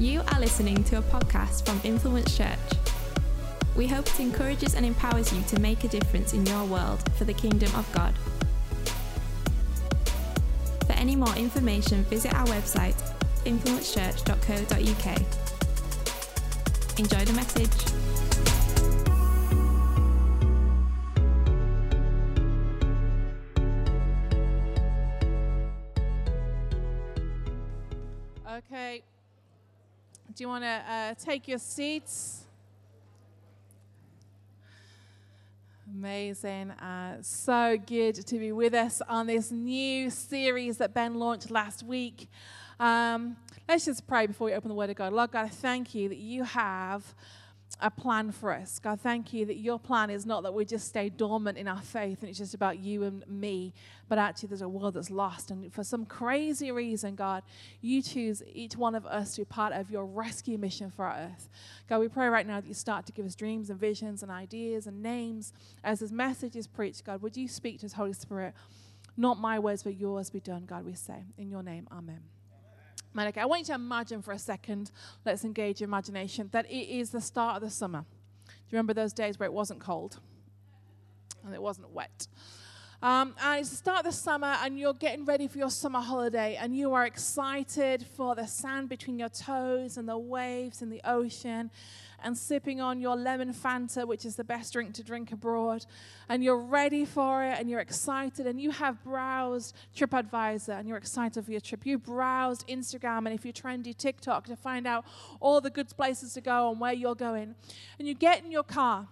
You are listening to a podcast from Influence Church. We hope it encourages and empowers you to make a difference in your world for the kingdom of God. For any more information, visit our website, influencechurch.co.uk. Enjoy the message. Want to uh, take your seats? Amazing. Uh, so good to be with us on this new series that Ben launched last week. Um, let's just pray before we open the Word of God. Lord God, I thank you that you have a plan for us. God, thank you that your plan is not that we just stay dormant in our faith and it's just about you and me, but actually there's a world that's lost. And for some crazy reason, God, you choose each one of us to be part of your rescue mission for our earth. God, we pray right now that you start to give us dreams and visions and ideas and names as this message is preached. God, would you speak to us, Holy Spirit? Not my words, but yours be done, God, we say. In your name, amen. Okay, I want you to imagine for a second, let's engage your imagination, that it is the start of the summer. Do you remember those days where it wasn't cold and it wasn't wet? Um, and it's the start of the summer, and you're getting ready for your summer holiday, and you are excited for the sand between your toes and the waves in the ocean, and sipping on your lemon Fanta, which is the best drink to drink abroad. And you're ready for it, and you're excited, and you have browsed TripAdvisor, and you're excited for your trip. You browsed Instagram, and if you're trendy, TikTok to find out all the good places to go and where you're going. And you get in your car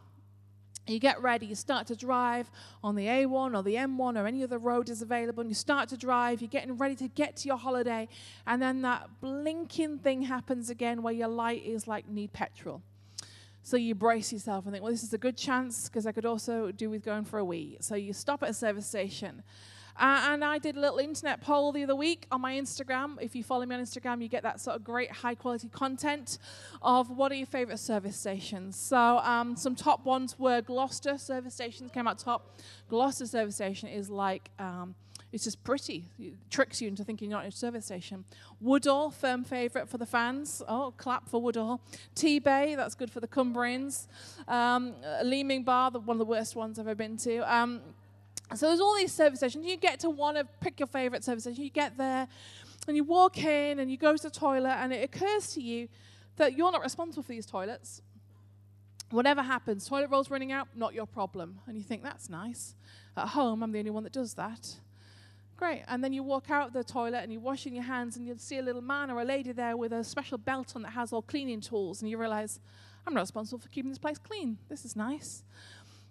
you get ready, you start to drive on the A1 or the M1 or any other road is available, and you start to drive, you're getting ready to get to your holiday, and then that blinking thing happens again where your light is like need petrol. So you brace yourself and think, well, this is a good chance because I could also do with going for a wee. So you stop at a service station uh, and I did a little internet poll the other week on my Instagram. If you follow me on Instagram, you get that sort of great high quality content of what are your favorite service stations. So um, some top ones were Gloucester service stations came out top. Gloucester service station is like um, it's just pretty. It tricks you into thinking you're not in a service station. Woodall, firm favourite for the fans. Oh, clap for Woodall. Tebay, that's good for the Cumbrians. Um, Leeming Bar, the, one of the worst ones I've ever been to. Um, so there's all these service stations. You get to one to pick your favorite service station. You get there and you walk in and you go to the toilet and it occurs to you that you're not responsible for these toilets. Whatever happens, toilet rolls running out, not your problem. And you think, that's nice. At home, I'm the only one that does that. Great. And then you walk out of the toilet and you're washing your hands and you'll see a little man or a lady there with a special belt on that has all cleaning tools. And you realize, I'm not responsible for keeping this place clean. This is nice.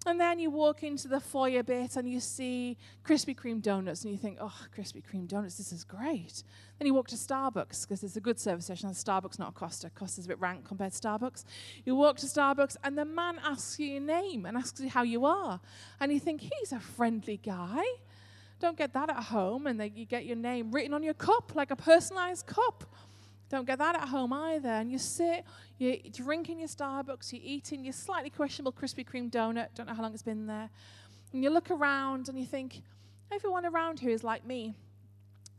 And then you walk into the foyer bit and you see Krispy Kreme donuts and you think, oh, Krispy Kreme donuts, this is great. Then you walk to Starbucks because it's a good service station. Starbucks, not Costa. Costa's a bit rank compared to Starbucks. You walk to Starbucks and the man asks you your name and asks you how you are. And you think, he's a friendly guy. Don't get that at home. And then you get your name written on your cup, like a personalized cup. Don't get that at home either. And you sit, you're drinking your Starbucks, you're eating your slightly questionable Krispy Kreme donut, don't know how long it's been there. And you look around and you think, everyone around here is like me.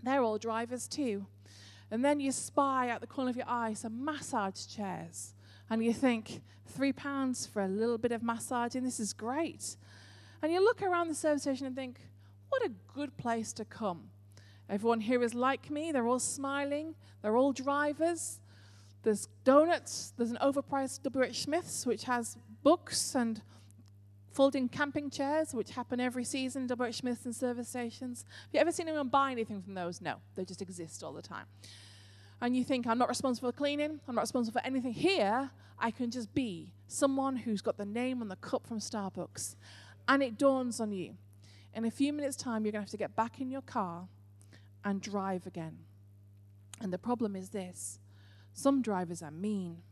They're all drivers too. And then you spy out the corner of your eye some massage chairs. And you think, three pounds for a little bit of massaging, this is great. And you look around the service station and think, what a good place to come. Everyone here is like me. They're all smiling. They're all drivers. There's donuts. There's an overpriced WH Smith's, which has books and folding camping chairs, which happen every season WH Smith's and service stations. Have you ever seen anyone buy anything from those? No, they just exist all the time. And you think, I'm not responsible for cleaning, I'm not responsible for anything here. I can just be someone who's got the name on the cup from Starbucks. And it dawns on you. In a few minutes' time, you're going to have to get back in your car and drive again. And the problem is this some drivers are mean.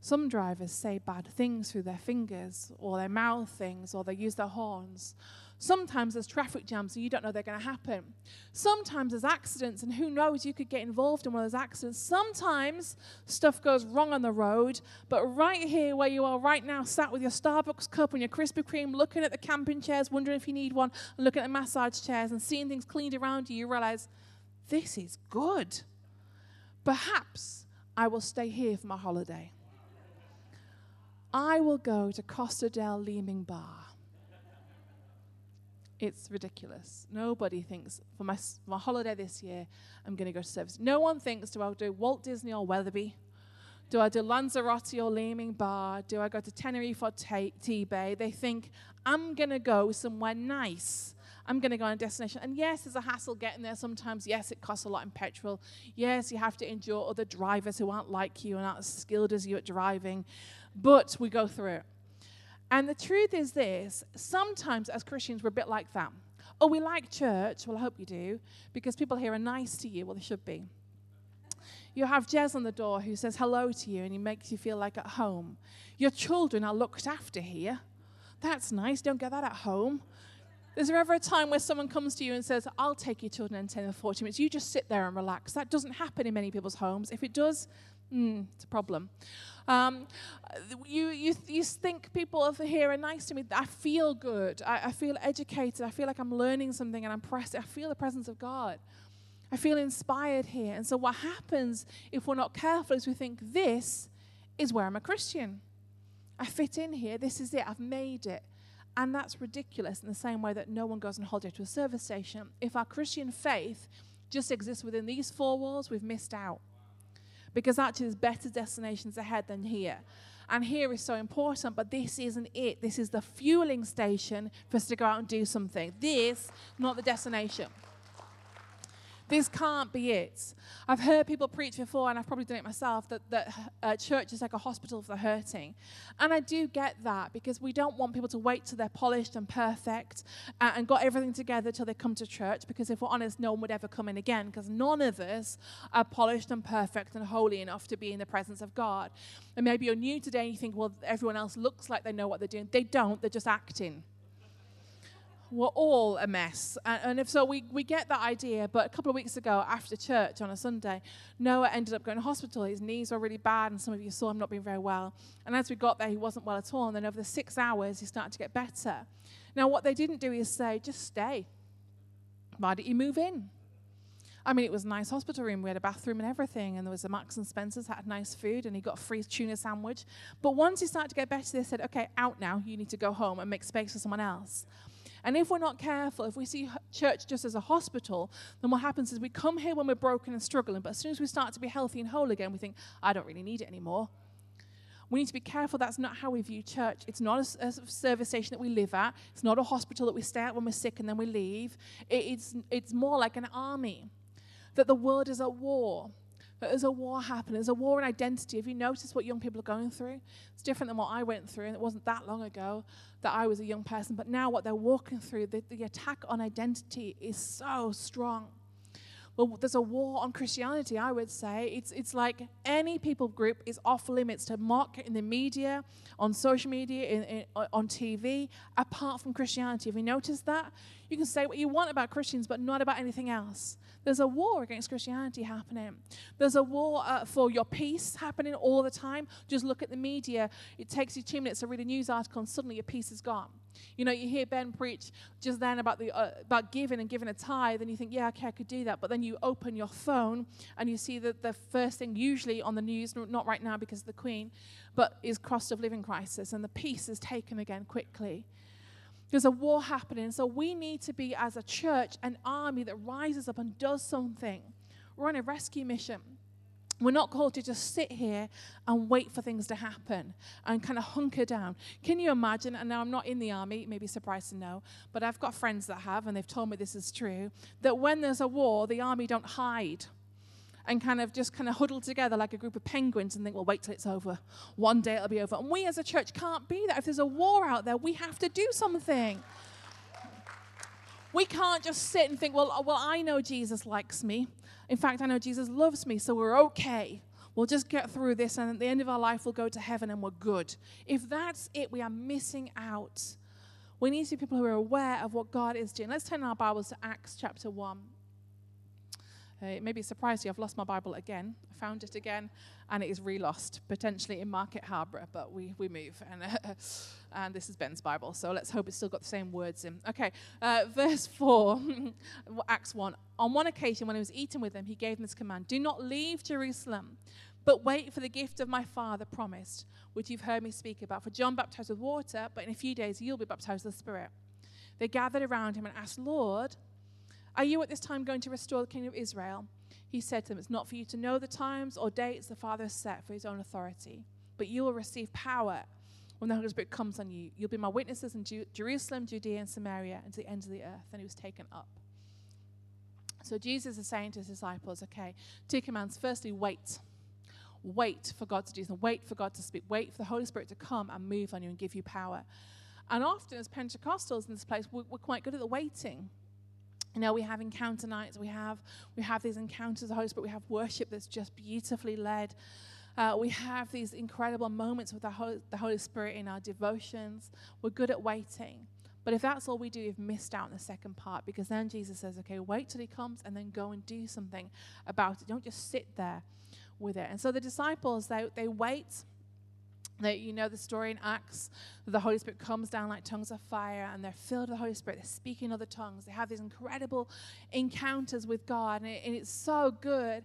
Some drivers say bad things through their fingers, or they mouth things, or they use their horns. Sometimes there's traffic jams and you don't know they're going to happen. Sometimes there's accidents, and who knows, you could get involved in one of those accidents. Sometimes stuff goes wrong on the road, but right here, where you are right now, sat with your Starbucks cup and your Krispy Kreme, looking at the camping chairs, wondering if you need one, and looking at the massage chairs and seeing things cleaned around you, you realize this is good. Perhaps I will stay here for my holiday. I will go to Costa del Leeming Bar. It's ridiculous. Nobody thinks for my, my holiday this year, I'm going to go to service. No one thinks, do I do Walt Disney or Wetherby? Do I do Lanzarote or Leeming Bar? Do I go to Tenerife or Tebay? They think, I'm going to go somewhere nice. I'm going to go on a destination. And yes, there's a hassle getting there sometimes. Yes, it costs a lot in petrol. Yes, you have to endure other drivers who aren't like you and aren't as skilled as you at driving. But we go through it. And the truth is this sometimes as Christians, we're a bit like that. Oh, we like church. Well, I hope you do, because people here are nice to you. Well, they should be. You have Jez on the door who says hello to you and he makes you feel like at home. Your children are looked after here. That's nice. Don't get that at home. Is there ever a time where someone comes to you and says, I'll take your children in 10 or 40 minutes? You just sit there and relax. That doesn't happen in many people's homes. If it does, mm, it's a problem. Um, you, you, you think people over here are nice to me. I feel good. I, I feel educated. I feel like I'm learning something and I'm pressed. I feel the presence of God. I feel inspired here. And so, what happens if we're not careful is we think, this is where I'm a Christian. I fit in here. This is it. I've made it. And that's ridiculous in the same way that no one goes on holiday to a service station. If our Christian faith just exists within these four walls, we've missed out. Because actually, there's better destinations ahead than here. And here is so important, but this isn't it. This is the fueling station for us to go out and do something. This, not the destination. This can't be it. I've heard people preach before, and I've probably done it myself, that, that uh, church is like a hospital for the hurting. And I do get that because we don't want people to wait till they're polished and perfect and got everything together till they come to church. Because if we're honest, no one would ever come in again because none of us are polished and perfect and holy enough to be in the presence of God. And maybe you're new today and you think, well, everyone else looks like they know what they're doing. They don't, they're just acting we're all a mess. And, and, if so, we, we get that idea. But a couple of weeks ago, after church on a Sunday, Noah ended up going to hospital. His knees were really bad, and some of you saw him not being very well. And as we got there, he wasn't well at all. And then over the six hours, he started to get better. Now, what they didn't do is say, just stay. Why didn't you move in? I mean, it was a nice hospital room. We had a bathroom and everything, and there was a Marks and Spencer's had nice food, and he got a free tuna sandwich. But once he started to get better, they said, "Okay, out now. You need to go home and make space for someone else." And if we're not careful, if we see church just as a hospital, then what happens is we come here when we're broken and struggling, but as soon as we start to be healthy and whole again, we think, I don't really need it anymore. We need to be careful. That's not how we view church. It's not a, a service station that we live at. It's not a hospital that we stay at when we're sick and then we leave. It, it's, it's more like an army. That the world is at war. That there's a war happening. There's a war in identity. Have you noticed what young people are going through? It's different than what I went through, and it wasn't that long ago that I was a young person. But now, what they're walking through, the, the attack on identity is so strong. Well, there's a war on Christianity, I would say. It's, it's like any people group is off limits to mock in the media, on social media, in, in, on TV, apart from Christianity. Have you noticed that? You can say what you want about Christians, but not about anything else. There's a war against Christianity happening. There's a war uh, for your peace happening all the time. Just look at the media. It takes you two minutes to read a news article, and suddenly your peace is gone. You know, you hear Ben preach just then about the uh, about giving and giving a tithe, and you think, yeah, okay, I could do that. But then you open your phone and you see that the first thing, usually on the news, not right now because of the Queen, but is cost of living crisis, and the peace is taken again quickly. There's a war happening. So we need to be, as a church, an army that rises up and does something. We're on a rescue mission. We're not called to just sit here and wait for things to happen and kind of hunker down. Can you imagine? And now I'm not in the army, maybe surprised to know, but I've got friends that have, and they've told me this is true, that when there's a war, the army don't hide and kind of just kind of huddle together like a group of penguins and think, well, wait till it's over. One day it'll be over. And we as a church can't be that. If there's a war out there, we have to do something. We can't just sit and think, well, uh, well, I know Jesus likes me. In fact, I know Jesus loves me, so we're okay. We'll just get through this, and at the end of our life, we'll go to heaven and we're good. If that's it, we are missing out. We need to be people who are aware of what God is doing. Let's turn our Bibles to Acts chapter 1. It may be a surprise to you, I've lost my Bible again. I found it again, and it is relost, potentially in Market Harbour, but we, we move. And, uh, and this is Ben's Bible, so let's hope it's still got the same words in. Okay, uh, verse 4, Acts 1. On one occasion, when he was eating with them, he gave them this command Do not leave Jerusalem But wait for the gift of my Father promised, which you've heard me speak about. For John baptized with water, but in a few days you'll be baptized with the Spirit. They gathered around him and asked, Lord, are you at this time going to restore the kingdom of Israel? He said to them, It's not for you to know the times or dates the Father has set for his own authority, but you will receive power when the Holy Spirit comes on you. You'll be my witnesses in Ju- Jerusalem, Judea, and Samaria, and to the ends of the earth. And he was taken up. So Jesus is saying to his disciples, okay, two commands. Firstly, wait. Wait for God to do something. Wait for God to speak. Wait for the Holy Spirit to come and move on you and give you power. And often, as Pentecostals in this place, we're, we're quite good at the waiting. You know, we have encounter nights. We have we have these encounters of the Holy Spirit. We have worship that's just beautifully led. Uh, we have these incredible moments with the Holy, the Holy Spirit in our devotions. We're good at waiting. But if that's all we do, we've missed out on the second part because then Jesus says, okay, wait till he comes and then go and do something about it. Don't just sit there with it. And so the disciples, they, they wait. They, you know the story in Acts, the Holy Spirit comes down like tongues of fire and they're filled with the Holy Spirit. They're speaking other tongues. They have these incredible encounters with God and, it, and it's so good.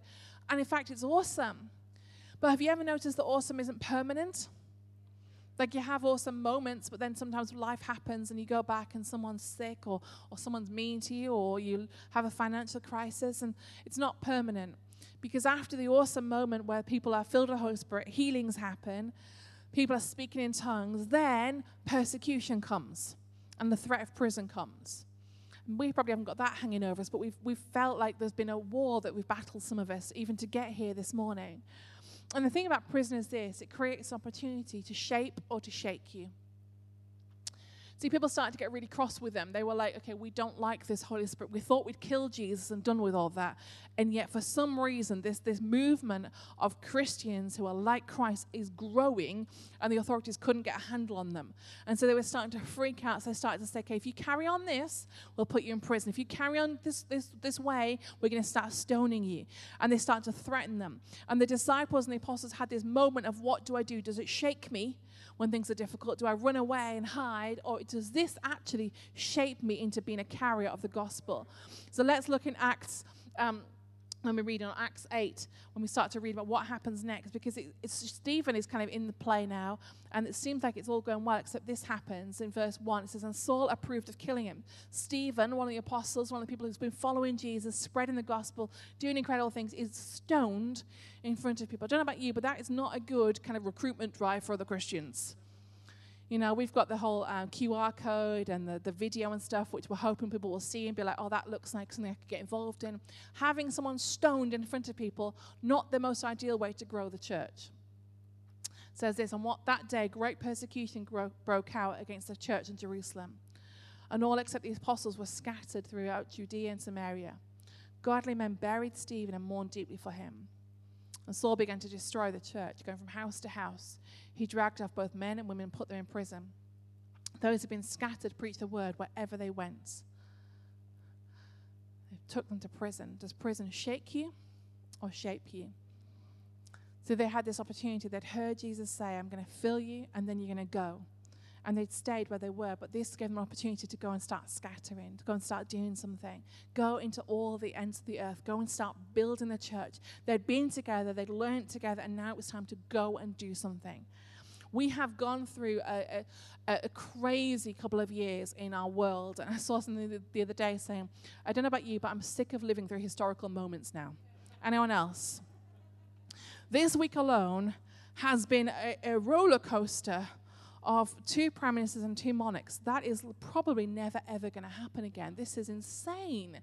And in fact, it's awesome. But have you ever noticed that awesome isn't permanent? Like you have awesome moments, but then sometimes life happens and you go back and someone's sick or, or someone's mean to you or you have a financial crisis and it's not permanent. Because after the awesome moment where people are filled with the Holy Spirit, healings happen, people are speaking in tongues, then persecution comes and the threat of prison comes. We probably haven't got that hanging over us, but we've, we've felt like there's been a war that we've battled, some of us, even to get here this morning. And the thing about prison is this it creates opportunity to shape or to shake you. See, people started to get really cross with them. They were like, okay, we don't like this Holy Spirit. We thought we'd kill Jesus and done with all that. And yet, for some reason, this, this movement of Christians who are like Christ is growing, and the authorities couldn't get a handle on them. And so they were starting to freak out. So they started to say, okay, if you carry on this, we'll put you in prison. If you carry on this, this, this way, we're going to start stoning you. And they start to threaten them. And the disciples and the apostles had this moment of, what do I do? Does it shake me? When things are difficult? Do I run away and hide? Or does this actually shape me into being a carrier of the gospel? So let's look in Acts. Um, when we read on Acts 8, when we start to read about what happens next, because it, Stephen is kind of in the play now, and it seems like it's all going well, except this happens in verse 1. It says, And Saul approved of killing him. Stephen, one of the apostles, one of the people who's been following Jesus, spreading the gospel, doing incredible things, is stoned in front of people. I don't know about you, but that is not a good kind of recruitment drive for other Christians. You know, we've got the whole um, QR code and the, the video and stuff, which we're hoping people will see and be like, oh, that looks like something I could get involved in. Having someone stoned in front of people, not the most ideal way to grow the church. It says this, on what that day great persecution gro- broke out against the church in Jerusalem. And all except the apostles were scattered throughout Judea and Samaria. Godly men buried Stephen and mourned deeply for him. And Saul began to destroy the church, going from house to house. He dragged off both men and women and put them in prison. Those who had been scattered preached the word wherever they went. They took them to prison. Does prison shake you or shape you? So they had this opportunity. They'd heard Jesus say, I'm going to fill you, and then you're going to go and they'd stayed where they were, but this gave them an opportunity to go and start scattering, to go and start doing something. Go into all the ends of the earth, go and start building the church. They'd been together, they'd learned together, and now it was time to go and do something. We have gone through a, a, a crazy couple of years in our world, and I saw something the, the other day saying, I don't know about you, but I'm sick of living through historical moments now. Anyone else? This week alone has been a, a roller coaster of two prime ministers and two monarchs. That is probably never, ever going to happen again. This is insane.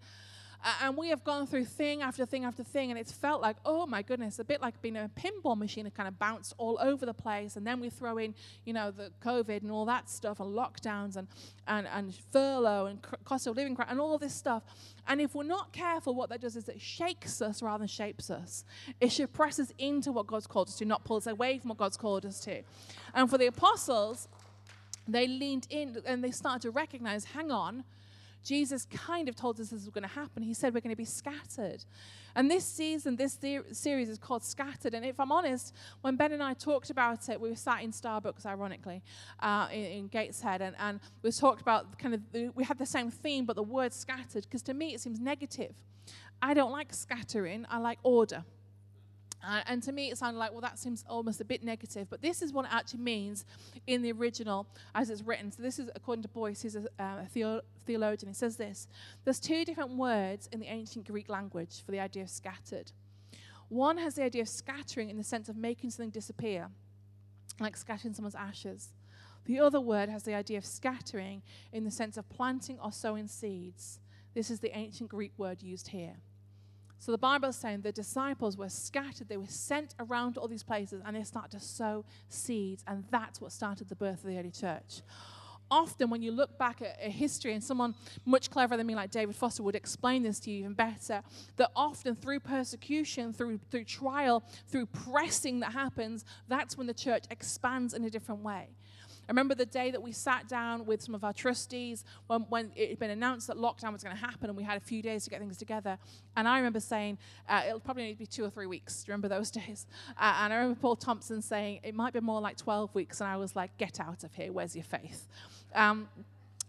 And we have gone through thing after thing after thing, and it's felt like, oh my goodness, a bit like being a pinball machine. It kind of bounced all over the place. And then we throw in, you know, the COVID and all that stuff, and lockdowns, and, and, and furlough, and cost of living, and all this stuff. And if we're not careful, what that does is it shakes us rather than shapes us. It should press us into what God's called us to, not pull us away from what God's called us to. And for the apostles, they leaned in and they started to recognize hang on, Jesus kind of told us this was going to happen. He said we're going to be scattered. And this season, this series is called Scattered. And if I'm honest, when Ben and I talked about it, we were sat in Starbucks, ironically, uh, in, in, Gateshead, and, and we talked about kind of, the, we had the same theme, but the word scattered, because to me it seems negative. I don't like scattering, I like order. Uh, and to me, it sounded like, well, that seems almost a bit negative. But this is what it actually means in the original as it's written. So, this is according to Boice, who's a, uh, a theo- theologian. He says this There's two different words in the ancient Greek language for the idea of scattered. One has the idea of scattering in the sense of making something disappear, like scattering someone's ashes. The other word has the idea of scattering in the sense of planting or sowing seeds. This is the ancient Greek word used here. So the Bible is saying the disciples were scattered, they were sent around to all these places, and they started to sow seeds, and that's what started the birth of the early church. Often, when you look back at, at history, and someone much cleverer than me, like David Foster, would explain this to you even better, that often through persecution, through, through trial, through pressing that happens, that's when the church expands in a different way. I remember the day that we sat down with some of our trustees when, when it had been announced that lockdown was going to happen and we had a few days to get things together. And I remember saying, uh, it'll probably need to be two or three weeks. Do you remember those days? Uh, and I remember Paul Thompson saying, it might be more like 12 weeks. And I was like, get out of here. Where's your faith? Um,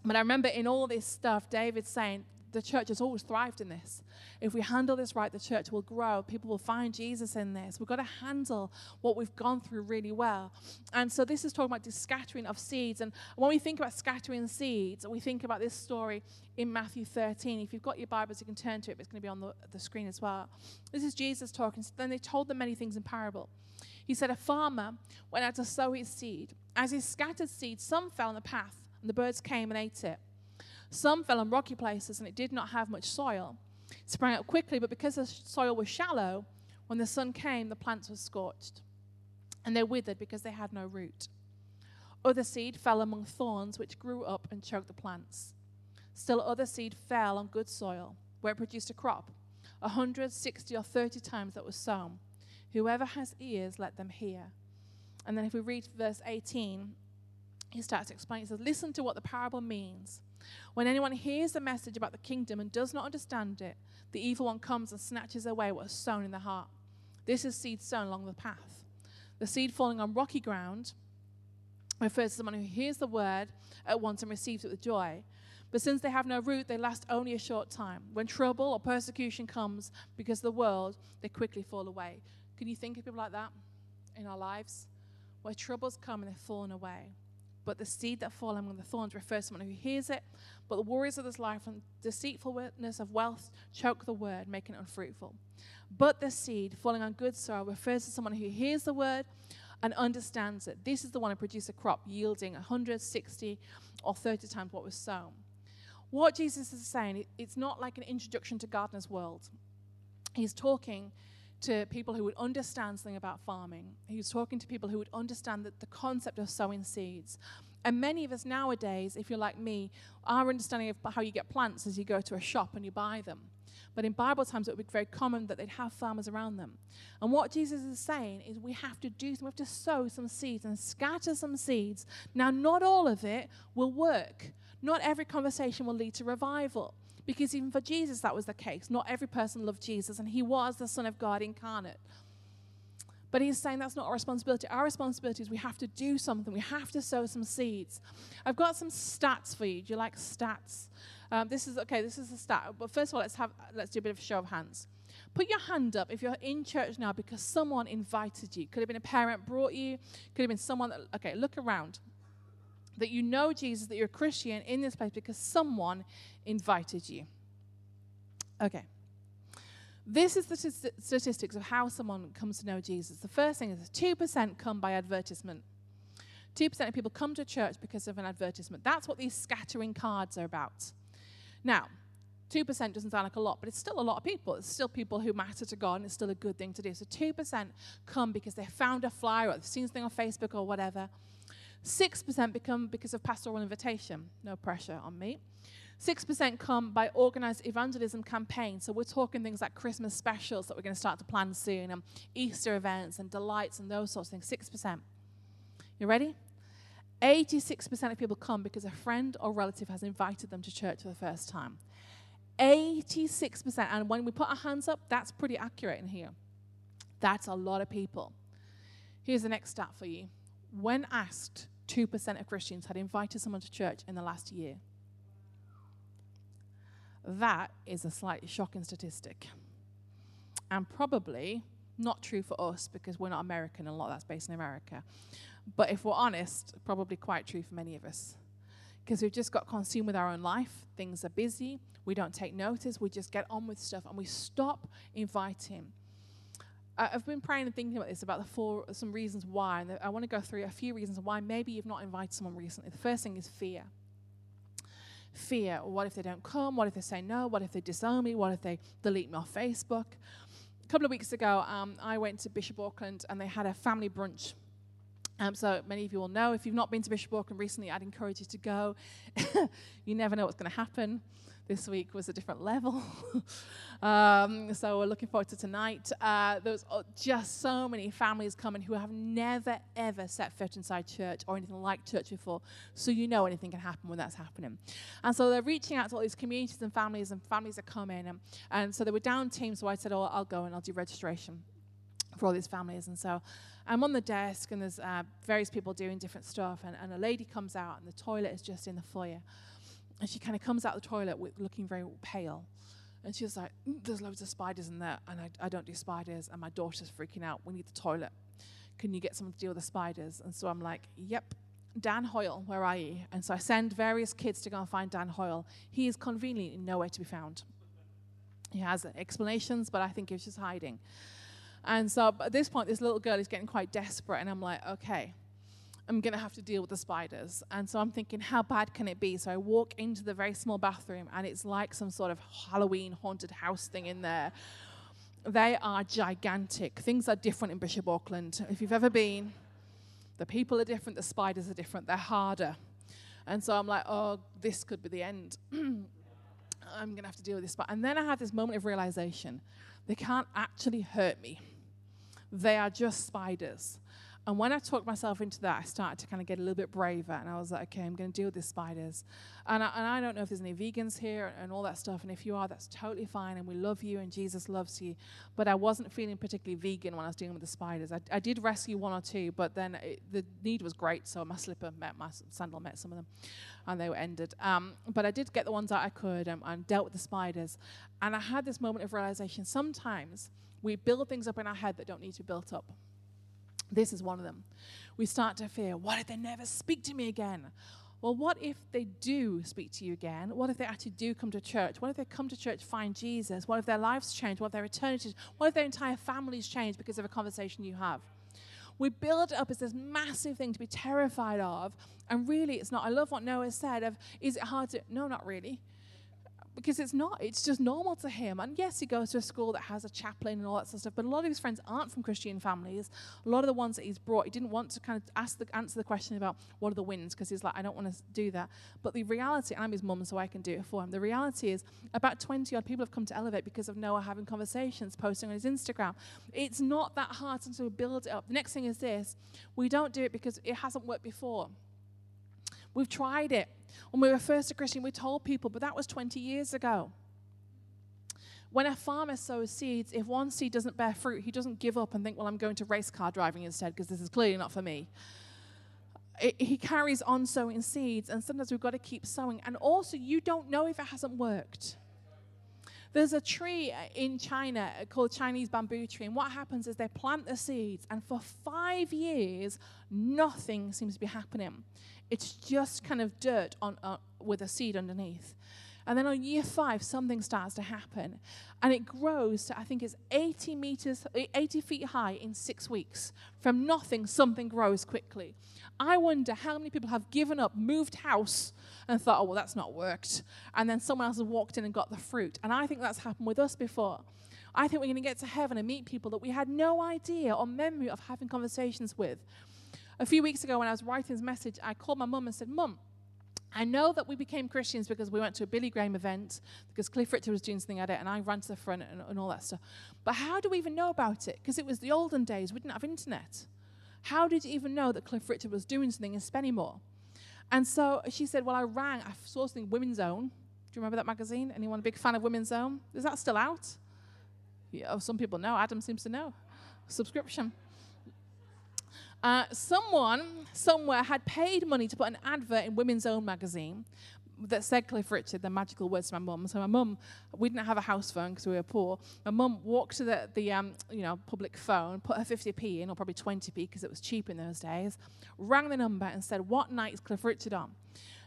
but I remember in all this stuff, David saying, the church has always thrived in this. If we handle this right, the church will grow. People will find Jesus in this. We've got to handle what we've gone through really well. And so this is talking about the scattering of seeds. And when we think about scattering seeds, we think about this story in Matthew 13. If you've got your Bibles, you can turn to it, it's going to be on the, the screen as well. This is Jesus talking. Then they told them many things in parable. He said, A farmer went out to sow his seed. As he scattered seed, some fell on the path, and the birds came and ate it. Some fell on rocky places and it did not have much soil. It sprang up quickly, but because the soil was shallow, when the sun came, the plants were scorched and they withered because they had no root. Other seed fell among thorns, which grew up and choked the plants. Still, other seed fell on good soil, where it produced a crop, a hundred, sixty, or thirty times that was sown. Whoever has ears, let them hear. And then, if we read verse 18, he starts to explain. He says, Listen to what the parable means. When anyone hears the message about the kingdom and does not understand it, the evil one comes and snatches away what is sown in the heart. This is seed sown along the path. The seed falling on rocky ground refers to someone who hears the word at once and receives it with joy. But since they have no root, they last only a short time. When trouble or persecution comes because of the world, they quickly fall away. Can you think of people like that in our lives? Where troubles come and they've fallen away. But the seed that falls among the thorns refers to someone who hears it, but the worries of this life and deceitfulness of wealth choke the word, making it unfruitful. But the seed falling on good soil refers to someone who hears the word and understands it. This is the one who produces a crop yielding 160 or 30 times what was sown. What Jesus is saying, it's not like an introduction to gardener's world. He's talking to people who would understand something about farming. He was talking to people who would understand the, the concept of sowing seeds. And many of us nowadays, if you're like me, our understanding of how you get plants is you go to a shop and you buy them. But in Bible times, it would be very common that they'd have farmers around them. And what Jesus is saying is we have to do, something, we have to sow some seeds and scatter some seeds. Now, not all of it will work. Not every conversation will lead to revival. Because even for Jesus, that was the case. Not every person loved Jesus, and he was the Son of God incarnate. But he's saying that's not our responsibility. Our responsibility is we have to do something. We have to sow some seeds. I've got some stats for you. Do you like stats? Um, this is okay. This is a stat. But first of all, let's have let's do a bit of a show of hands. Put your hand up if you're in church now because someone invited you. Could have been a parent brought you. Could have been someone that. Okay, look around that you know Jesus, that you're a Christian in this place because someone invited you. Okay. This is the statistics of how someone comes to know Jesus. The first thing is 2% come by advertisement. 2% of people come to church because of an advertisement. That's what these scattering cards are about. Now, 2% doesn't sound like a lot, but it's still a lot of people. It's still people who matter to God, and it's still a good thing to do. So 2% come because they found a flyer or they've seen something on Facebook or whatever, 6% become because of pastoral invitation. No pressure on me. 6% come by organized evangelism campaigns. So we're talking things like Christmas specials that we're going to start to plan soon, and Easter events and delights and those sorts of things. 6%. You ready? 86% of people come because a friend or relative has invited them to church for the first time. 86%. And when we put our hands up, that's pretty accurate in here. That's a lot of people. Here's the next stat for you. When asked 2% of Christians had invited someone to church in the last year. That is a slightly shocking statistic. And probably Not true for us because we're not American and a lot of that's based in America. But if we're honest, probably quite true for many of us. Because we've just got consumed with our own life. Things are busy. We don't take notice. We just get on with stuff and we stop inviting. I've been praying and thinking about this about the four some reasons why, and I want to go through a few reasons why maybe you've not invited someone recently. The first thing is fear. Fear. What if they don't come? What if they say no? What if they disown me? What if they delete me off Facebook? A couple of weeks ago, um, I went to Bishop Auckland and they had a family brunch um, so many of you will know. If you've not been to Bishop Auckland recently, I'd encourage you to go. you never know what's going to happen. This week was a different level. um, so we're looking forward to tonight. Uh, there's uh, just so many families coming who have never, ever set foot inside church or anything like church before. So you know anything can happen when that's happening. And so they're reaching out to all these communities and families, and families are coming. And, and so they were down teams, so I said, oh, I'll go and I'll do registration for all these families. And so I'm on the desk, and there's uh, various people doing different stuff, and, and a lady comes out, and the toilet is just in the foyer. And she kind of comes out the toilet with, looking very pale. And she's like, mm, There's loads of spiders in there, and I, I don't do spiders, and my daughter's freaking out. We need the toilet. Can you get someone to deal with the spiders? And so I'm like, Yep. Dan Hoyle, where are you? And so I send various kids to go and find Dan Hoyle. He is conveniently nowhere to be found. He has explanations, but I think he's just hiding. And so at this point, this little girl is getting quite desperate, and I'm like, okay, I'm going to have to deal with the spiders. And so I'm thinking, how bad can it be? So I walk into the very small bathroom, and it's like some sort of Halloween haunted house thing in there. They are gigantic. Things are different in Bishop Auckland. If you've ever been, the people are different, the spiders are different, they're harder. And so I'm like, oh, this could be the end. I'm going to have to deal with this. And then I had this moment of realization they can't actually hurt me. They are just spiders. And when I talked myself into that, I started to kind of get a little bit braver. And I was like, okay, I'm going to deal with these spiders. And I, and I don't know if there's any vegans here and all that stuff. And if you are, that's totally fine. And we love you and Jesus loves you. But I wasn't feeling particularly vegan when I was dealing with the spiders. I, I did rescue one or two, but then it, the need was great. So my slipper met, my sandal met some of them. And they were ended. Um, but I did get the ones that I could and, and dealt with the spiders. And I had this moment of realization sometimes we build things up in our head that don't need to be built up. This is one of them. We start to fear, what if they never speak to me again? Well, what if they do speak to you again? What if they actually do come to church? What if they come to church, find Jesus? What if their lives change? What if their eternity? What if their entire families change because of a conversation you have? We build up as this massive thing to be terrified of, and really it's not. I love what Noah said of, is it hard to? No, not really because it's not. It's just normal to him. And yes, he goes to a school that has a chaplain and all that sort of stuff. But a lot of his friends aren't from Christian families. A lot of the ones that he's brought, he didn't want to kind of ask the, answer the question about what are the wins because he's like, I don't want to do that. But the reality, I'm his mum, so I can do it for him. The reality is, about 20 odd people have come to Elevate because of Noah having conversations, posting on his Instagram. It's not that hard to build it up. The next thing is this: we don't do it because it hasn't worked before. We've tried it. When we were first a Christian, we told people, but that was 20 years ago. When a farmer sows seeds, if one seed doesn't bear fruit, he doesn't give up and think, well, I'm going to race car driving instead because this is clearly not for me. It, he carries on sowing seeds, and sometimes we've got to keep sowing. And also, you don't know if it hasn't worked. There's a tree in China called Chinese bamboo tree, and what happens is they plant the seeds, and for five years, nothing seems to be happening. It's just kind of dirt on, uh, with a seed underneath. And then on year five, something starts to happen. And it grows to, I think it's 80 meters, 80 feet high in six weeks. From nothing, something grows quickly. I wonder how many people have given up, moved house, and thought, oh, well, that's not worked. And then someone else has walked in and got the fruit. And I think that's happened with us before. I think we're going to get to heaven and meet people that we had no idea or memory of having conversations with. A few weeks ago, when I was writing this message, I called my mum and said, Mum, I know that we became Christians because we went to a Billy Graham event, because Cliff Richard was doing something at it, and I ran to the front and, and all that stuff. But how do we even know about it? Because it was the olden days, we didn't have internet. How did you even know that Cliff Richard was doing something in Spennymoor? And so she said, Well, I rang, I saw something, Women's Own. Do you remember that magazine? Anyone a big fan of Women's Own? Is that still out? Yeah, oh, some people know. Adam seems to know. Subscription. Uh, someone somewhere had paid money to put an advert in Women's Own magazine. that said Cliff Richard, the magical words to my mum. So my mum, we didn't have a house phone because we were poor. My mum walked to the, the um, you know, public phone, put her 50p in, or probably 20p because it was cheap in those days, rang the number and said, what night is Cliff Richard on?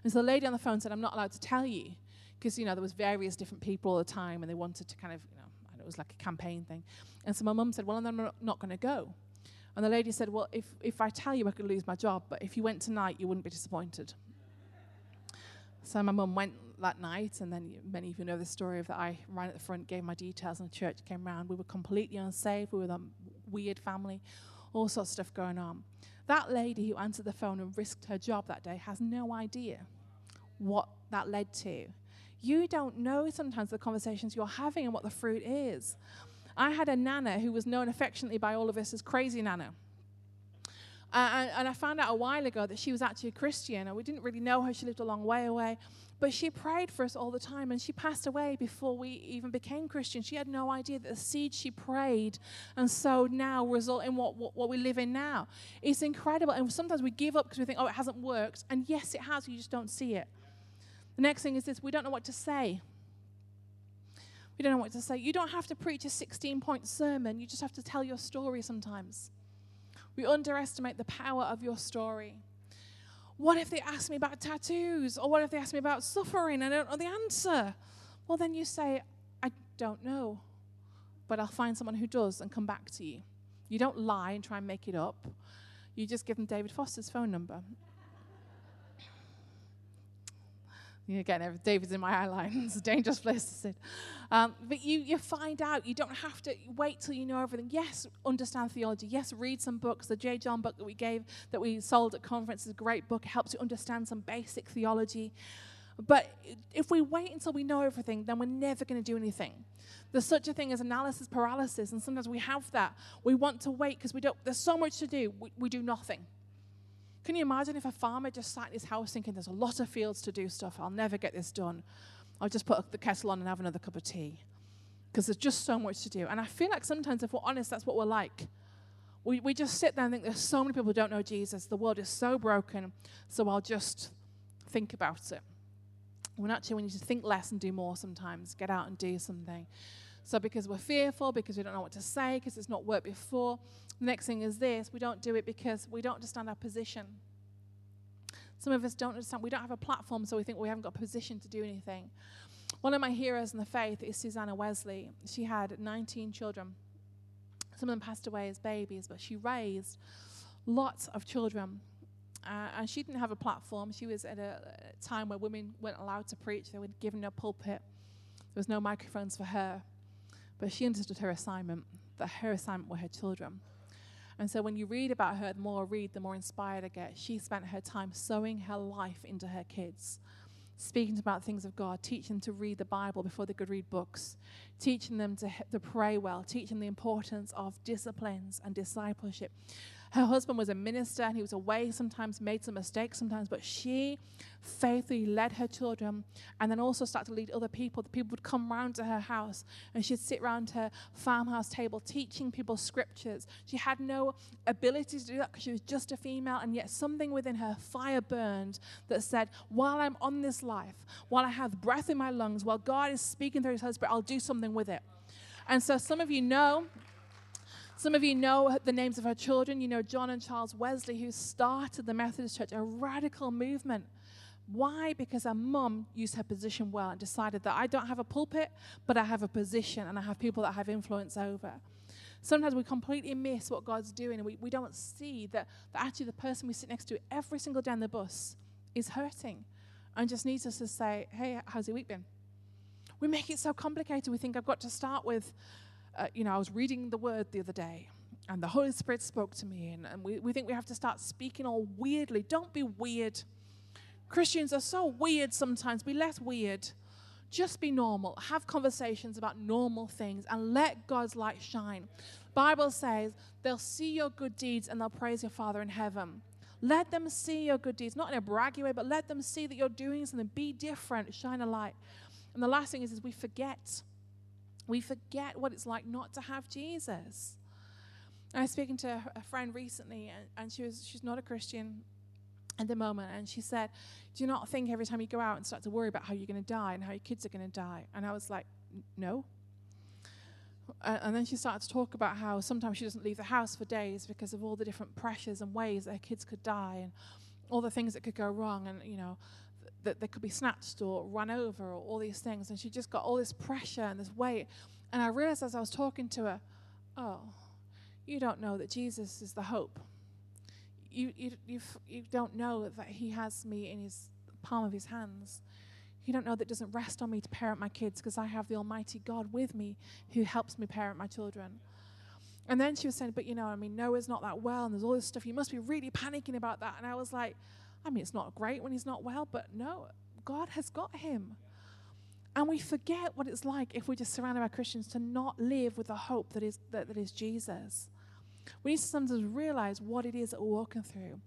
And so the lady on the phone said, I'm not allowed to tell you because, you know, there was various different people all the time and they wanted to kind of, you know, it was like a campaign thing. And so my mum said, well, I'm not going to go. And the lady said, well, if, if I tell you, I could lose my job, but if you went tonight, you wouldn't be disappointed. So my mum went that night, and then many of you know the story of that. I ran at the front, gave my details, and the church came round. We were completely unsafe. We were a weird family, all sorts of stuff going on. That lady who answered the phone and risked her job that day has no idea what that led to. You don't know sometimes the conversations you're having and what the fruit is. I had a nana who was known affectionately by all of us as Crazy Nana. Uh, and, and, I found out a while ago that she was actually a Christian, and we didn't really know her. She lived a long way away. But she prayed for us all the time, and she passed away before we even became Christian. She had no idea that the seed she prayed and sowed now result in what, what, what we live in now. It's incredible. And sometimes we give up because we think, oh, it hasn't worked. And yes, it has, you just don't see it. The next thing is this we don't know what to say. We don't know what to say. You don't have to preach a 16 point sermon, you just have to tell your story sometimes. We underestimate the power of your story. What if they ask me about tattoos? Or what if they ask me about suffering? I don't know the answer. Well, then you say, I don't know, but I'll find someone who does and come back to you. You don't lie and try and make it up. You just give them David Foster's phone number you again, David's in my outline. it's a dangerous place to sit. Um, but you, you find out. You don't have to wait till you know everything. Yes, understand theology. Yes, read some books. The J. John book that we gave, that we sold at conference, is a great book. It helps you understand some basic theology. But if we wait until we know everything, then we're never going to do anything. There's such a thing as analysis paralysis, and sometimes we have that. We want to wait because we don't. There's so much to do. We, we do nothing. Can you imagine if a farmer just sat in his house thinking, there's a lot of fields to do stuff, I'll never get this done. I'll just put the kettle on and have another cup of tea. Because there's just so much to do. And I feel like sometimes, if we're honest, that's what we're like. We, we just sit there and think there's so many people who don't know Jesus. The world is so broken, so I'll just think about it. When actually, we need to think less and do more sometimes, get out and do something. So, because we're fearful, because we don't know what to say, because it's not worked before, the next thing is this we don't do it because we don't understand our position. Some of us don't understand, we don't have a platform, so we think we haven't got a position to do anything. One of my heroes in the faith is Susanna Wesley. She had 19 children. Some of them passed away as babies, but she raised lots of children. Uh, and she didn't have a platform. She was at a, a time where women weren't allowed to preach, they were given a pulpit. There was no microphones for her. But she understood her assignment, that her assignment were her children. And so when you read about her, the more I read, the more inspired I get. She spent her time sowing her life into her kids, speaking about things of God, teaching them to read the Bible before they could read books, teaching them to, to pray well, teaching the importance of disciplines and discipleship. Her husband was a minister and he was away sometimes, made some mistakes sometimes, but she faithfully led her children and then also started to lead other people. The people would come round to her house and she'd sit round her farmhouse table teaching people scriptures. She had no ability to do that because she was just a female, and yet something within her fire burned that said, While I'm on this life, while I have breath in my lungs, while God is speaking through his husband, I'll do something with it. And so some of you know some of you know the names of her children. You know John and Charles Wesley, who started the Methodist Church, a radical movement. Why? Because her mum used her position well and decided that I don't have a pulpit, but I have a position and I have people that I have influence over. Sometimes we completely miss what God's doing and we, we don't see that, that actually the person we sit next to every single day on the bus is hurting and just needs us to say, hey, how's your week been? We make it so complicated. We think I've got to start with uh, you know, I was reading the word the other day and the Holy Spirit spoke to me, and, and we, we think we have to start speaking all weirdly. Don't be weird. Christians are so weird sometimes. Be less weird. Just be normal. Have conversations about normal things and let God's light shine. Bible says they'll see your good deeds and they'll praise your Father in heaven. Let them see your good deeds, not in a braggy way, but let them see that you're doing something. Be different. Shine a light. And the last thing is, is we forget we forget what it's like not to have Jesus. I was speaking to a friend recently, and, and she was she's not a Christian, at the moment. And she said, Do you not think every time you go out and start to worry about how you're going to die and how your kids are going to die? And I was like, No. And then she started to talk about how sometimes she doesn't leave the house for days because of all the different pressures and ways her kids could die and all the things that could go wrong. And, you know, that they could be snatched or run over or all these things. And she just got all this pressure and this weight. And I realized as I was talking to her, oh, you don't know that Jesus is the hope. You, you, you, you don't know that He has me in His palm of His hands. You don't know that it doesn't rest on me to parent my kids because I have the Almighty God with me who helps me parent my children. And then she was saying, But you know, I mean, Noah's not that well, and there's all this stuff. You must be really panicking about that. And I was like, I mean, it's not great when he's not well, but no, God has got him. And we forget what it's like if we're just surround our Christians to not live with the hope that is, that, that is Jesus. We need to sometimes realize what it is that we're walking through.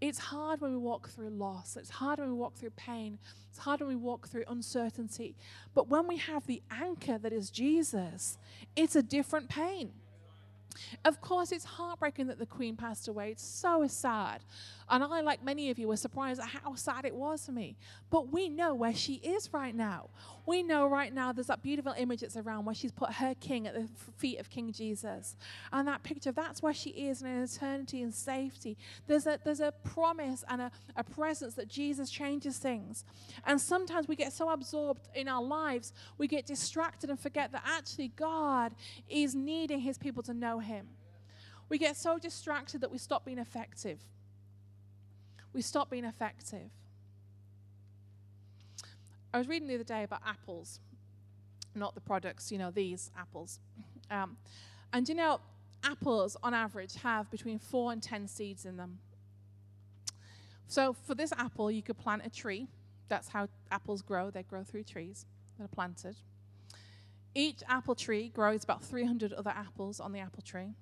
It's hard when we walk through loss. It's hard when we walk through pain. It's hard when we walk through uncertainty. But when we have the anchor that is Jesus, it's a different pain. Of course, it's heartbreaking that the Queen passed away. It's so sad. And I, like many of you, were surprised at how sad it was for me. But we know where she is right now. We know right now there's that beautiful image that's around where she's put her king at the feet of King Jesus. And that picture, that's where she is in an eternity and safety. There's a, there's a promise and a, a presence that Jesus changes things. And sometimes we get so absorbed in our lives, we get distracted and forget that actually God is needing his people to know him. We get so distracted that we stop being effective we stop being effective. I was reading the other day about apples, not the products, you know, these apples. Um, and you know, apples on average have between four and ten seeds in them. So for this apple, you could plant a tree. That's how apples grow. They grow through trees that are planted. Each apple tree grows about 300 other apples on the apple tree.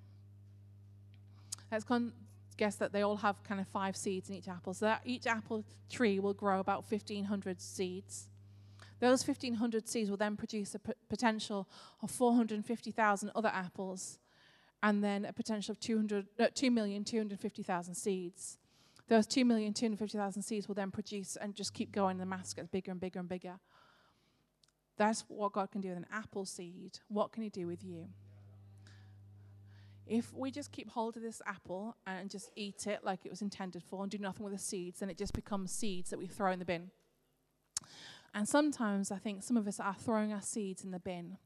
That's con- guess that they all have kind of five seeds in each apple. So that each apple tree will grow about 1,500 seeds. Those 1,500 seeds will then produce a p- potential of 450,000 other apples and then a potential of 200, uh, 2,250,000 seeds. Those 2,250,000 seeds will then produce and just keep going. The mass gets bigger and bigger and bigger. That's what God can do with an apple seed. What can He do with you? If we just keep hold of this apple and just eat it like it was intended for and do nothing with the seeds, then it just becomes seeds that we throw in the bin. And sometimes I think some of us are throwing our seeds in the bin.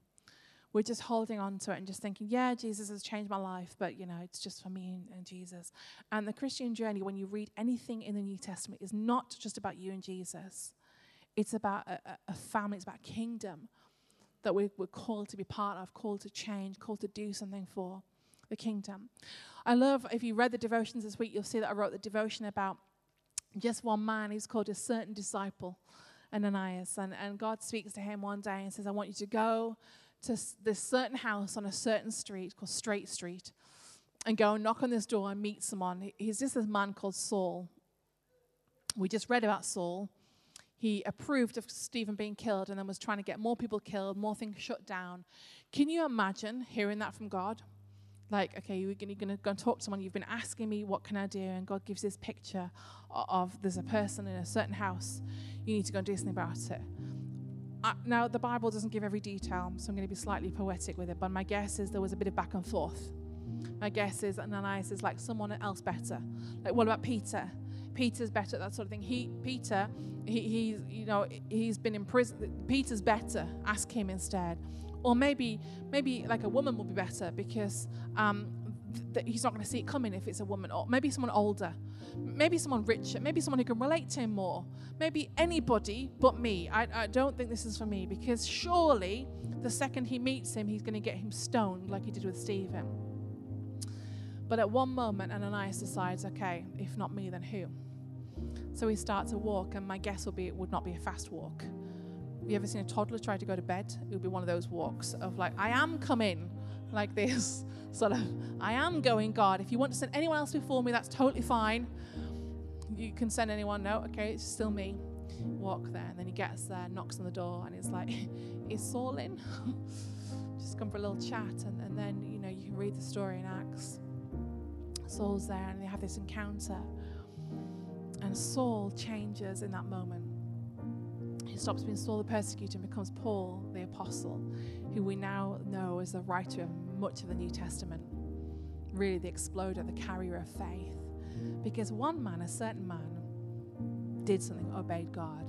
We're just holding on to it and just thinking, yeah, Jesus has changed my life, but you know, it's just for me and, Jesus. And the Christian journey, when you read anything in the New Testament, is not just about you and Jesus. It's about a, a family, it's about a kingdom that we, we're called to be part of, called to change, called to do something for the kingdom. I love, if you read the devotions this week, you'll see that I wrote the devotion about just one man who's called a certain disciple, Ananias. And, and God speaks to him one day and says, I want you to go to this certain house on a certain street called Straight Street and go and knock on this door and meet someone. He's just this man called Saul. We just read about Saul. He approved of Stephen being killed and then was trying to get more people killed, more things shut down. Can you imagine hearing that from God? Like, okay, you're going to go and talk to someone, you've been asking me, what can I do? And God gives this picture of, there's a person in a certain house, you need to go and do something about it. Uh, now, the Bible doesn't give every detail, so I'm going to be slightly poetic with it, but my guess is there was a bit of back and forth. My guess is Ananias is like someone else better. Like, what about Peter? Peter's better, that sort of thing. He, Peter, he, he's, you know, he's been in prison. Peter's better. Ask him instead. Or maybe, maybe like a woman will be better because um, th- he's not going to see it coming if it's a woman. Or maybe someone older. Maybe someone richer. Maybe someone who can relate to him more. Maybe anybody but me. I, I don't think this is for me because surely the second he meets him, he's going to get him stoned like he did with Stephen. But at one moment, Ananias decides, okay, if not me, then who? So he starts a walk, and my guess will be it would not be a fast walk you ever seen a toddler try to go to bed? It would be one of those walks of like, I am coming, like this, sort of, I am going, God. If you want to send anyone else before me, that's totally fine. You can send anyone, no, okay, it's still me. Walk there. And then he gets there, knocks on the door, and he's like, is Saul in? Just come for a little chat. And, and then, you know, you can read the story in Acts. Saul's there, and they have this encounter. And Saul changes in that moment. He stops being Saul the persecutor and becomes Paul the apostle, who we now know as the writer of much of the New Testament. Really, the exploder, the carrier of faith. Because one man, a certain man, did something, obeyed God.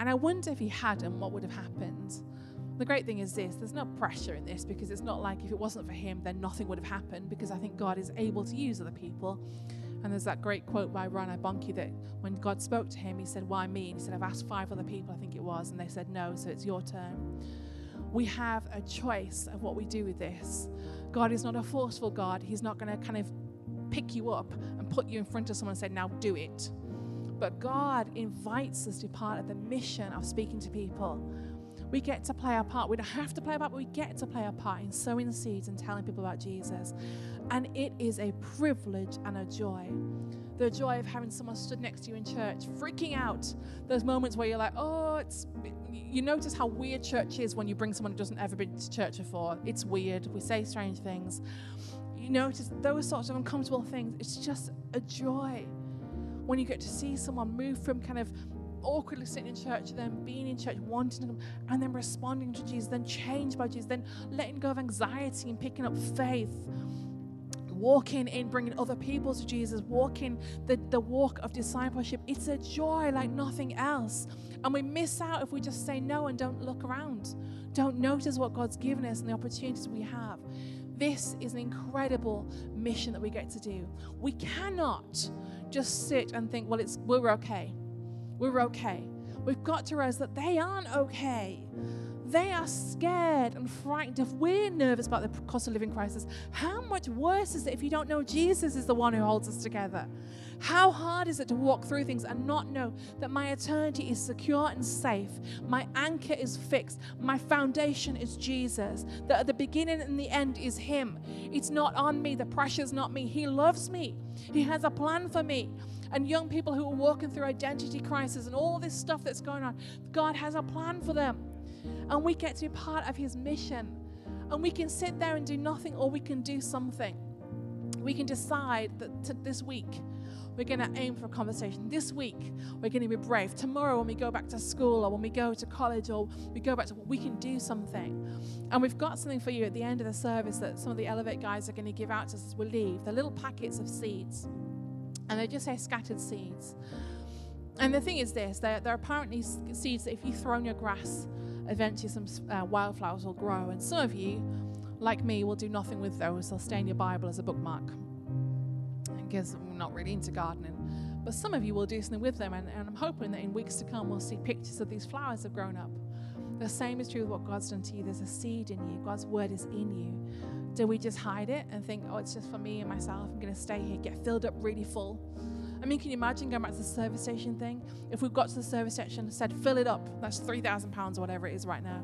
And I wonder if he hadn't, what would have happened? The great thing is this there's no pressure in this because it's not like if it wasn't for him, then nothing would have happened because I think God is able to use other people. And there's that great quote by Reinhard Bonnke that when God spoke to him, he said, Why me? And he said, I've asked five other people, I think it was, and they said no, so it's your turn. We have a choice of what we do with this. God is not a forceful God. He's not going to kind of pick you up and put you in front of someone and say, Now do it. But God invites us to be part of the mission of speaking to people. We get to play our part. We don't have to play our part, but we get to play our part in sowing seeds and telling people about Jesus. And it is a privilege and a joy. The joy of having someone stood next to you in church, freaking out. Those moments where you're like, oh, it's. You notice how weird church is when you bring someone who doesn't ever been to church before. It's weird. We say strange things. You notice those sorts of uncomfortable things. It's just a joy when you get to see someone move from kind of awkwardly sitting in church, then being in church, wanting to come, and then responding to Jesus, then changed by Jesus, then letting go of anxiety and picking up faith. Walking in, bringing other people to Jesus, walking the, the walk of discipleship. It's a joy like nothing else. And we miss out if we just say no and don't look around, don't notice what God's given us and the opportunities we have. This is an incredible mission that we get to do. We cannot just sit and think, well, it's we're okay we're okay. We've got to realize that they aren't okay. They are scared and frightened. If we're nervous about the cost of living crisis, how much worse is it if you don't know Jesus is the one who holds us together? How hard is it to walk through things and not know that my eternity is secure and safe? My anchor is fixed. My foundation is Jesus. That at the beginning and the end is Him. It's not on me. The pressure's not me. He loves me. He has a plan for me and young people who are walking through identity crisis and all this stuff that's going on. God has a plan for them. And we get to be part of His mission. And we can sit there and do nothing, or we can do something. We can decide that this week we're going to aim for a conversation. This week, we're going to be brave. Tomorrow, when we go back to school or when we go to college or we go back to, we can do something. And we've got something for you at the end of the service that some of the Elevate guys are going to give out to us as we leave. The little packets of seeds and they just say scattered seeds. And the thing is this there are apparently seeds that if you throw in your grass, eventually some uh, wildflowers will grow. And some of you, like me, will do nothing with those. They'll stay in your Bible as a bookmark. Because we're not really into gardening. But some of you will do something with them. And, and I'm hoping that in weeks to come, we'll see pictures of these flowers have grown up. The same is true with what God's done to you. There's a seed in you, God's word is in you. Do we just hide it and think, oh, it's just for me and myself? I'm going to stay here, get filled up really full. I mean, can you imagine going back to the service station thing? If we've got to the service station and said, fill it up, that's £3,000 or whatever it is right now,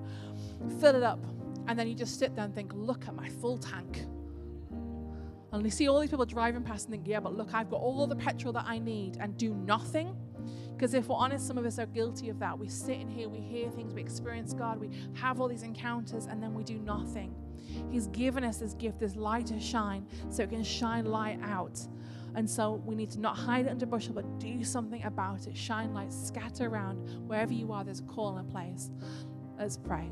fill it up. And then you just sit there and think, look at my full tank. And you see all these people driving past and think, yeah, but look, I've got all the petrol that I need and do nothing. Because if we're honest, some of us are guilty of that. We sit in here, we hear things, we experience God, we have all these encounters, and then we do nothing. He's given us this gift, this light to shine, so it can shine light out. And so we need to not hide it under bushel, but do something about it. Shine light, scatter around wherever you are. There's a call and a place. Let's pray.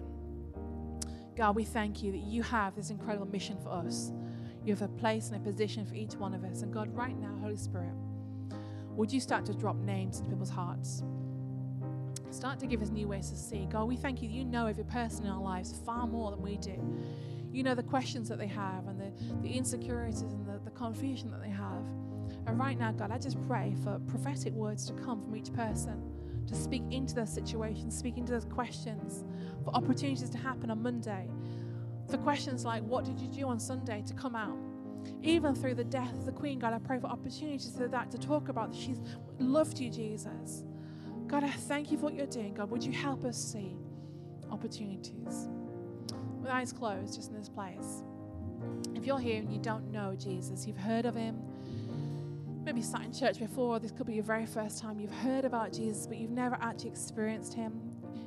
God, we thank you that you have this incredible mission for us. You have a place and a position for each one of us. And God, right now, Holy Spirit, would you start to drop names into people's hearts? Start to give us new ways to see. God, we thank you that you know every person in our lives far more than we do. You know the questions that they have and the, the insecurities and the, the confusion that they have. And right now, God, I just pray for prophetic words to come from each person to speak into those situations, speak into those questions, for opportunities to happen on Monday, for questions like, What did you do on Sunday to come out? Even through the death of the Queen, God, I pray for opportunities for that to talk about that she's loved you, Jesus. God, I thank you for what you're doing. God, would you help us see opportunities? With eyes closed, just in this place. If you're here and you don't know Jesus, you've heard of him, maybe sat in church before, this could be your very first time you've heard about Jesus, but you've never actually experienced him.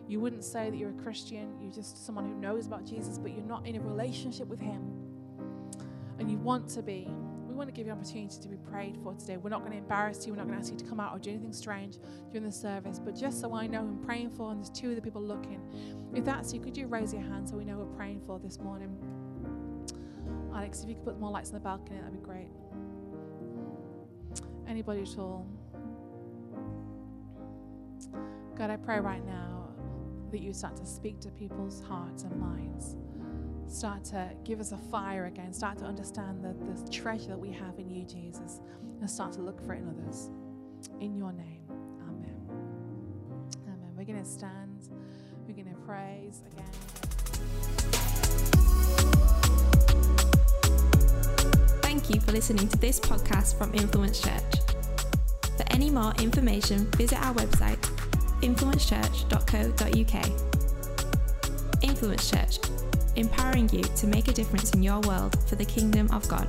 You wouldn't say that you're a Christian, you're just someone who knows about Jesus, but you're not in a relationship with him. And you want to be We want to give you an opportunity to be prayed for today. We're not going to embarrass you. We're not going to ask you to come out or do anything strange during the service. But just so I know I'm praying for, and there's two other people looking. If that's you, could you raise your hand so we know we're praying for this morning? Alex, if you could put more lights on the balcony, that'd be great. Anybody at all? God, I pray right now that you start to speak to people's hearts and minds. Start to give us a fire again. Start to understand the, the treasure that we have in you, Jesus, and start to look for it in others. In your name, amen. Amen. We're going to stand, we're going to praise again. Thank you for listening to this podcast from Influence Church. For any more information, visit our website influencechurch.co.uk. Influence Church, empowering you to make a difference in your world for the kingdom of God.